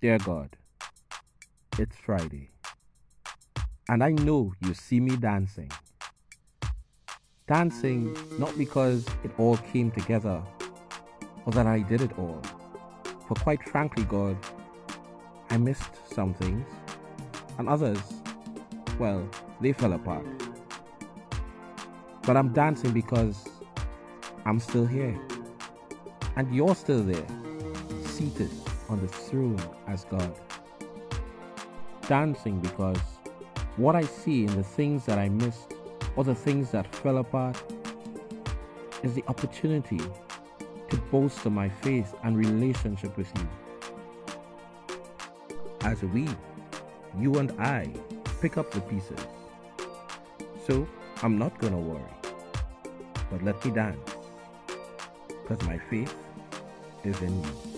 Dear God, it's Friday, and I know you see me dancing. Dancing not because it all came together or that I did it all, for quite frankly, God, I missed some things, and others, well, they fell apart. But I'm dancing because I'm still here, and you're still there, seated on the throne as God. Dancing because what I see in the things that I missed or the things that fell apart is the opportunity to bolster my faith and relationship with you. As we, you and I, pick up the pieces. So I'm not gonna worry, but let me dance, because my faith is in you.